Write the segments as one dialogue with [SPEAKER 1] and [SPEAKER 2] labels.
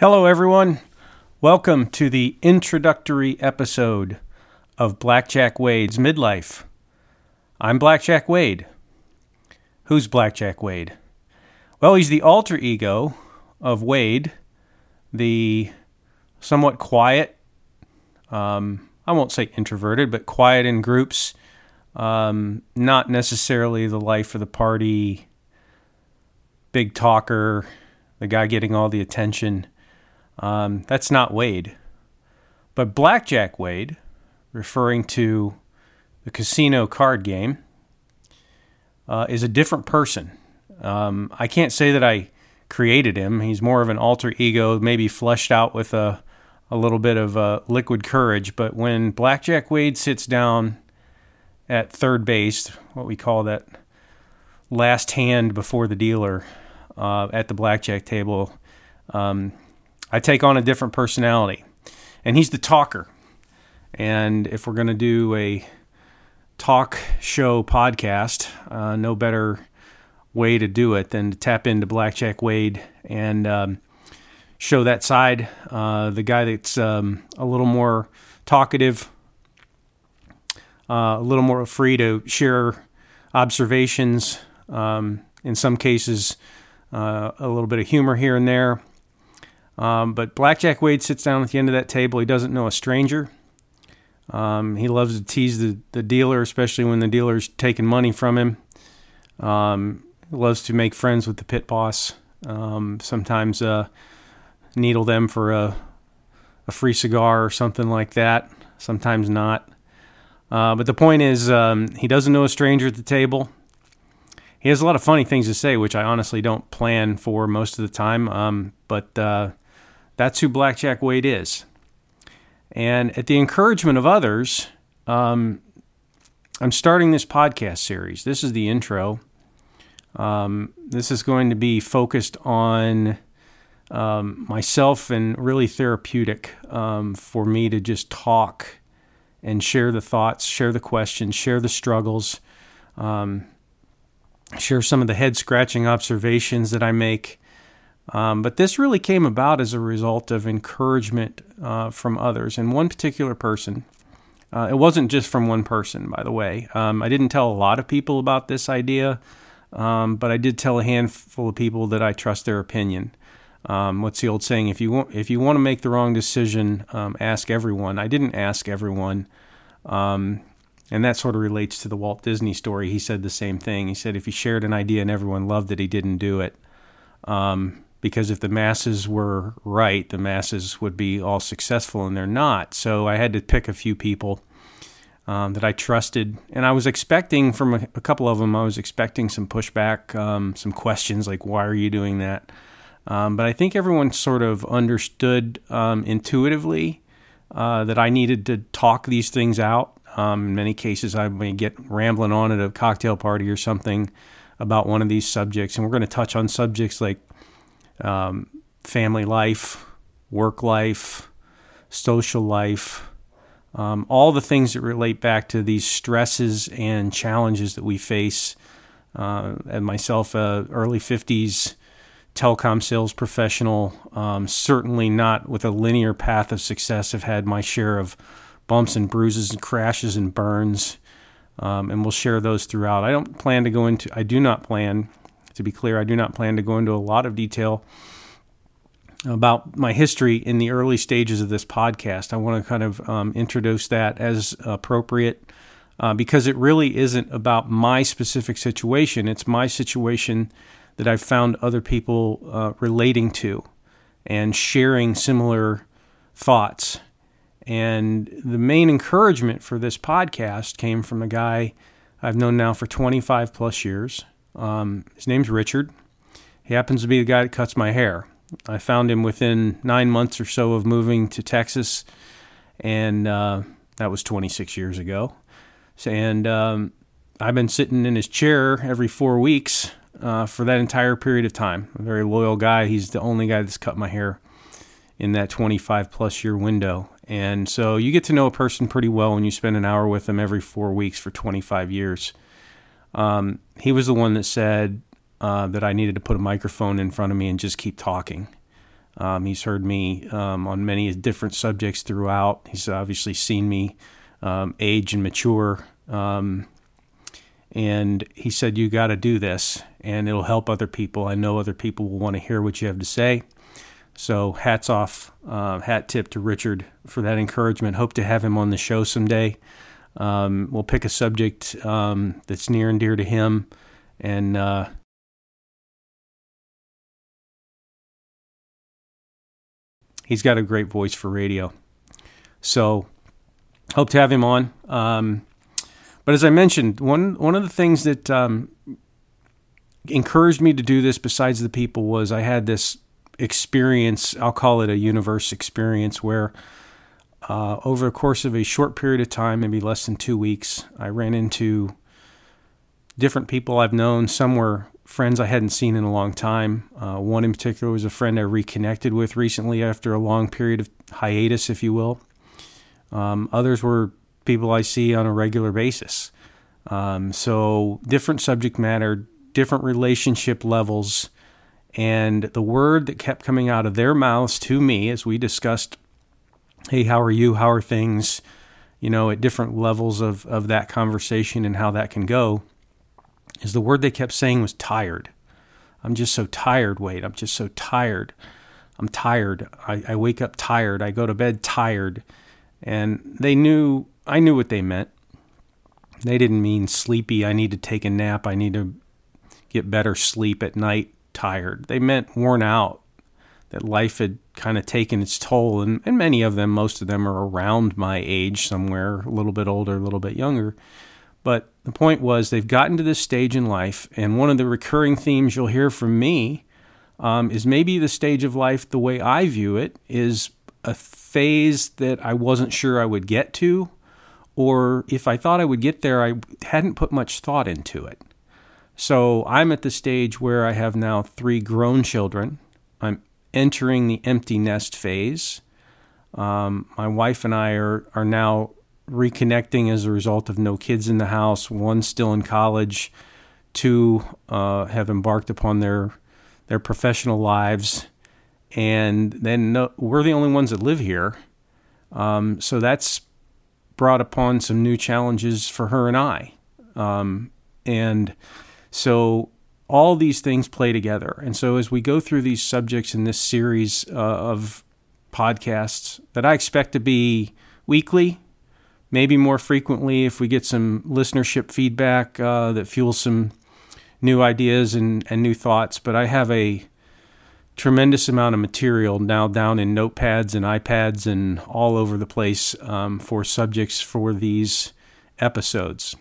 [SPEAKER 1] Hello, everyone. Welcome to the introductory episode of Blackjack Wade's Midlife. I'm Blackjack Wade. Who's Blackjack Wade? Well, he's the alter ego of Wade, the somewhat quiet, um, I won't say introverted, but quiet in groups, um, not necessarily the life of the party, big talker, the guy getting all the attention. Um, that's not Wade. But Blackjack Wade, referring to the casino card game, uh, is a different person. Um, I can't say that I created him. He's more of an alter ego, maybe fleshed out with a, a little bit of uh, liquid courage. But when Blackjack Wade sits down at third base, what we call that last hand before the dealer uh, at the blackjack table, um, I take on a different personality. And he's the talker. And if we're going to do a talk show podcast, uh, no better way to do it than to tap into Blackjack Wade and um, show that side. Uh, the guy that's um, a little more talkative, uh, a little more free to share observations, um, in some cases, uh, a little bit of humor here and there. Um, but Blackjack Wade sits down at the end of that table. He doesn't know a stranger. Um, he loves to tease the, the dealer, especially when the dealer's taking money from him. Um, loves to make friends with the pit boss. Um, sometimes uh, needle them for a, a free cigar or something like that. Sometimes not. Uh, but the point is, um, he doesn't know a stranger at the table. He has a lot of funny things to say, which I honestly don't plan for most of the time. Um, but uh, that's who Blackjack Wade is. And at the encouragement of others, um, I'm starting this podcast series. This is the intro. Um, this is going to be focused on um, myself and really therapeutic um, for me to just talk and share the thoughts, share the questions, share the struggles, um, share some of the head scratching observations that I make um, but this really came about as a result of encouragement uh, from others. And one particular person, uh, it wasn't just from one person, by the way. Um, I didn't tell a lot of people about this idea, um, but I did tell a handful of people that I trust their opinion. Um, what's the old saying? If you want, if you want to make the wrong decision, um, ask everyone. I didn't ask everyone. Um, and that sort of relates to the Walt Disney story. He said the same thing. He said if he shared an idea and everyone loved it, he didn't do it. Um, because if the masses were right, the masses would be all successful, and they're not. So I had to pick a few people um, that I trusted, and I was expecting from a, a, couple of them, I was expecting some pushback, um, some questions like, "Why are you doing that?" Um, but I think everyone sort of understood um, intuitively uh, that I needed to talk these things out. Um, in many cases, I may get rambling on at a cocktail party or something about one of these subjects, and we're going to touch on subjects like um, family life, work life, social life, um, all the things that relate back to these stresses and challenges that we face. Uh, and myself, a early 50s telecom sales professional, um, certainly not with a linear path of success, have had my share of bumps and bruises and crashes and burns. Um, and we'll share those throughout. I don't plan to go into, I do not plan to be clear, I do not plan to go into a lot of detail about my history in the early stages of this podcast. I want to kind of um, introduce that as appropriate uh, because it really isn't about my specific situation. It's my situation that I've found other people uh, relating to and sharing similar thoughts. And the main encouragement for this podcast came from a guy I've known now for 25 plus years. Um, his name's Richard. He happens to be the guy that cuts my hair. I found him within nine months or so of moving to Texas, and uh, that was 26 years ago. And um, I've been sitting in his chair every four weeks uh, for that entire period of time. A very loyal guy. He's the only guy that's cut my hair in that 25 plus year window. And so you get to know a person pretty well when you spend an hour with them every four weeks for 25 years. Um, he was the one that said uh, that I needed to put a microphone in front of me and just keep talking. Um, he's heard me um, on many different subjects throughout. He's obviously seen me um, age and mature. Um, and he said, You got to do this, and it'll help other people. I know other people will want to hear what you have to say. So, hats off, uh, hat tip to Richard for that encouragement. Hope to have him on the show someday. Um, we'll pick a subject um, that's near and dear to him, and uh, he's got a great voice for radio. So, hope to have him on. Um, but as I mentioned, one one of the things that um, encouraged me to do this, besides the people, was I had this experience. I'll call it a universe experience, where uh, over the course of a short period of time, maybe less than two weeks, I ran into different people I've known. Some were friends I hadn't seen in a long time. Uh, one in particular was a friend I reconnected with recently after a long period of hiatus, if you will. Um, others were people I see on a regular basis. Um, so, different subject matter, different relationship levels. And the word that kept coming out of their mouths to me as we discussed, hey, how are you? How are things? You know, at different levels of, of that conversation and how that can go, is the word they kept saying was tired. I'm just so tired, Wade. I'm just so tired. I'm tired. I, I wake up tired. I go to bed tired. And they knew, I knew what they meant. They didn't mean sleepy, I need to take a nap, I need to get better sleep at night, tired. They meant worn out, that life had kind of taken its toll. And, and many of them, most of them are around my age somewhere, a little bit older, a little bit younger. But the point was, they've gotten to this stage in life, and one of the recurring themes you'll hear from me um, is maybe the stage of life, the way I view it, is a phase that I wasn't sure I would get to, or if I thought I would get there, I hadn't put much thought into it. So I'm at the stage where I have now three grown children. Entering the empty nest phase. Um, my wife and I are, are now reconnecting as a result of no kids in the house. One still in college. Two uh, have embarked upon their their professional lives and then no, we're the only ones that live here. Um, so that's brought upon some new challenges for her and I. Um, and so all these things play together. And so as we go through these subjects in this series uh, of podcasts that I expect to be weekly, maybe more frequently if we get some listenership feedback uh, that fuels some new ideas and, and new thoughts. But I have a tremendous amount of material now down in notepads and iPads and all over the place um, for subjects for these episodes.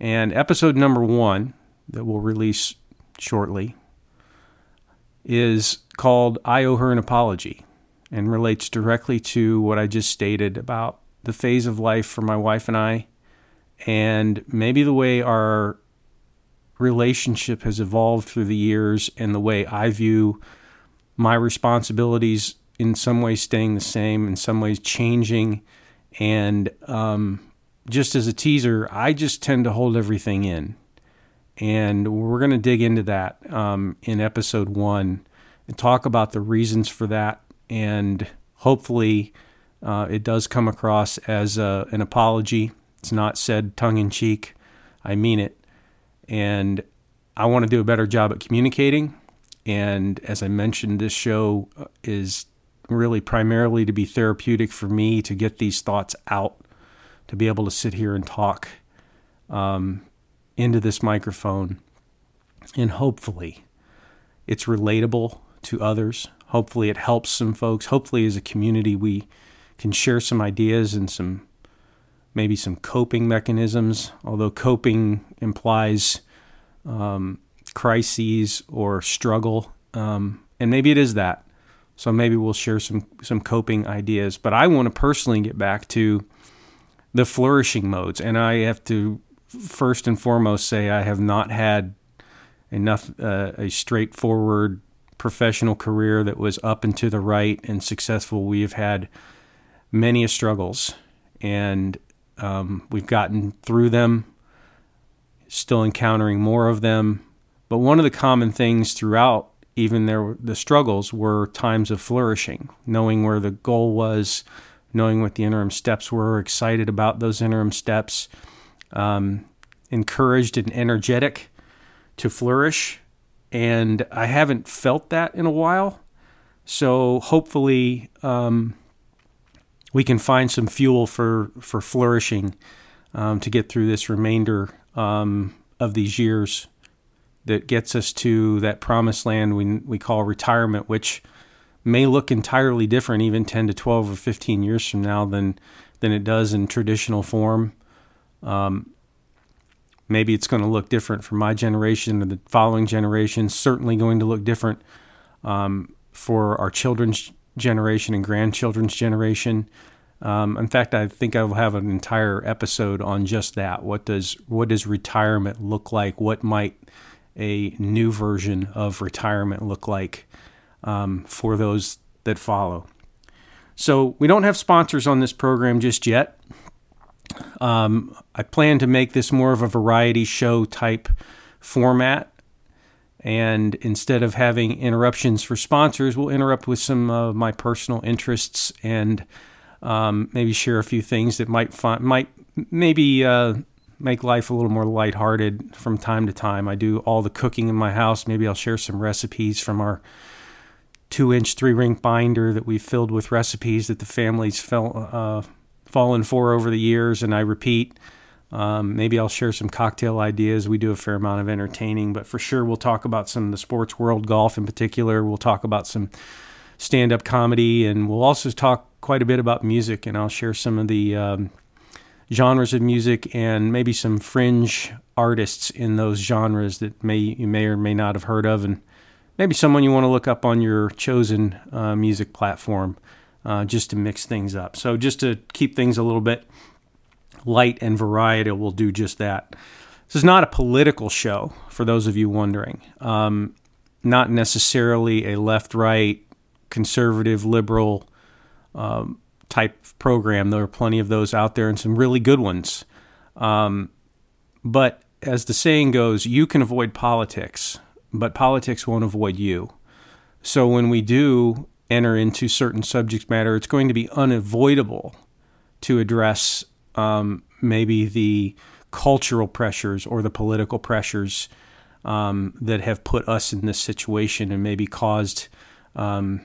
[SPEAKER 1] And episode number one that we'll release shortly is called I Owe Her an Apology and relates directly to what I just stated about the phase of life for my wife and I, and maybe the way our relationship has evolved through the years and the way I view my responsibilities in some ways staying the same, in some ways changing. And um, just as a teaser, I just tend to hold everything in. And we're going to dig into that um, in episode one and talk about the reasons for that. And hopefully, uh, it does come across as a, an apology. It's not said tongue in cheek. I mean it. And I want to do a better job at communicating. And as I mentioned, this show uh, is really primarily to be therapeutic for me to get these thoughts out, to be able to sit here and talk um, into this microphone. And hopefully, it's relatable to others. Hopefully, it helps some folks. Hopefully, as a community, we can share some ideas and some maybe some coping mechanisms, although coping implies um, crises or struggle, um, and maybe it is that. So maybe we'll share some some coping ideas. But I want to personally get back to the flourishing modes, and I have to first and foremost say I have not had enough uh, a straightforward professional career that was up and to the right and successful. We have had many struggles, and um, we've gotten through them. Still encountering more of them, but one of the common things throughout even there the struggles were times of flourishing, knowing where the goal was, knowing what the interim steps were, excited about those interim steps, um, encouraged and energetic to flourish. And I haven't felt that in a while. So hopefully, um, we can find some fuel for, for flourishing um, to get through this remainder um, of these years that gets us to that promised land we, we call retirement, which may look entirely different even 10 to 12 or 15 years from now than, than it does in traditional form. Um, maybe it's going to look different for my generation or the following generation, certainly going to look different um, for our children's generation and grandchildren's generation. Um, in fact, I think I will have an entire episode on just that. What does what does retirement look like? What might a new version of retirement look like um, for those that follow. So we don't have sponsors on this program just yet. Um, I plan to make this more of a variety show type format. And instead of having interruptions for sponsors, we'll interrupt with some of my personal interests and um, maybe share a few things that might find, might maybe uh, make life a little more lighthearted from time to time. I do all the cooking in my house. Maybe I'll share some recipes from our two inch three ring binder that we filled with recipes that the families felt, uh, fallen for over the years. And I repeat, um, maybe I'll share some cocktail ideas. We do a fair amount of entertaining, but for sure we'll talk about some of the sports world, golf in particular. We'll talk about some stand up comedy, and we'll also talk quite a bit about music. And I'll share some of the um, genres of music and maybe some fringe artists in those genres that may you may or may not have heard of, and maybe someone you want to look up on your chosen uh, music platform, uh, just to mix things up. So just to keep things a little bit light and variety, we'll do just that. This is not a political show, for those of you wondering. Um, not necessarily a left-right, conservative, liberal. Um, type program. There are plenty of those out there and some really good ones. Um, but as the saying goes, you can avoid politics, but politics won't avoid you. So when we do enter into certain subject matter, it's going to be unavoidable to address um, maybe the cultural pressures or the political pressures um, that have put us in this situation and maybe caused um,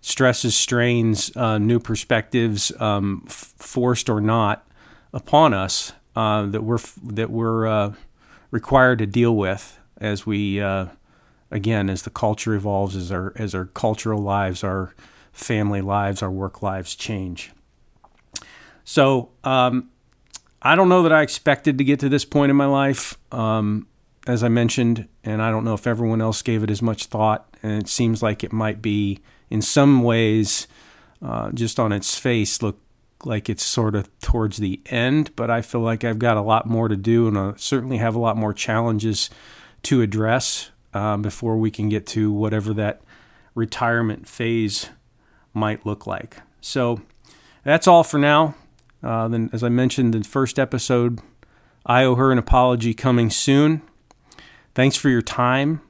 [SPEAKER 1] stresses, strains, uh, new perspectives, um, f- forced or not, upon us uh, that we're that we're uh, required to deal with as we uh, again as the culture evolves, as our as our cultural lives, our family lives, our work lives change. So um, I don't know that I expected to get to this point in my life. Um, as I mentioned, and I don't know if everyone else gave it as much thought, and it seems like it might be in some ways, uh, just on its face, look like it's sort of towards the end. But I feel like I've got a lot more to do, and I certainly have a lot more challenges to address um, before we can get to whatever that retirement phase might look like. So that's all for now. Uh, then, as I mentioned in the first episode, I owe her an apology coming soon. Thanks for your time.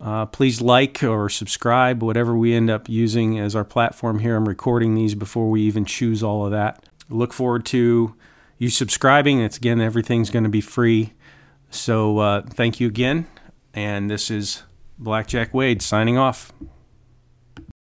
[SPEAKER 1] Uh, please like or subscribe, whatever we end up using as our platform here. I'm recording these before we even choose all of that. Look forward to you subscribing. It's again, everything's going to be free. So uh, thank you again. And this is Blackjack Wade signing off.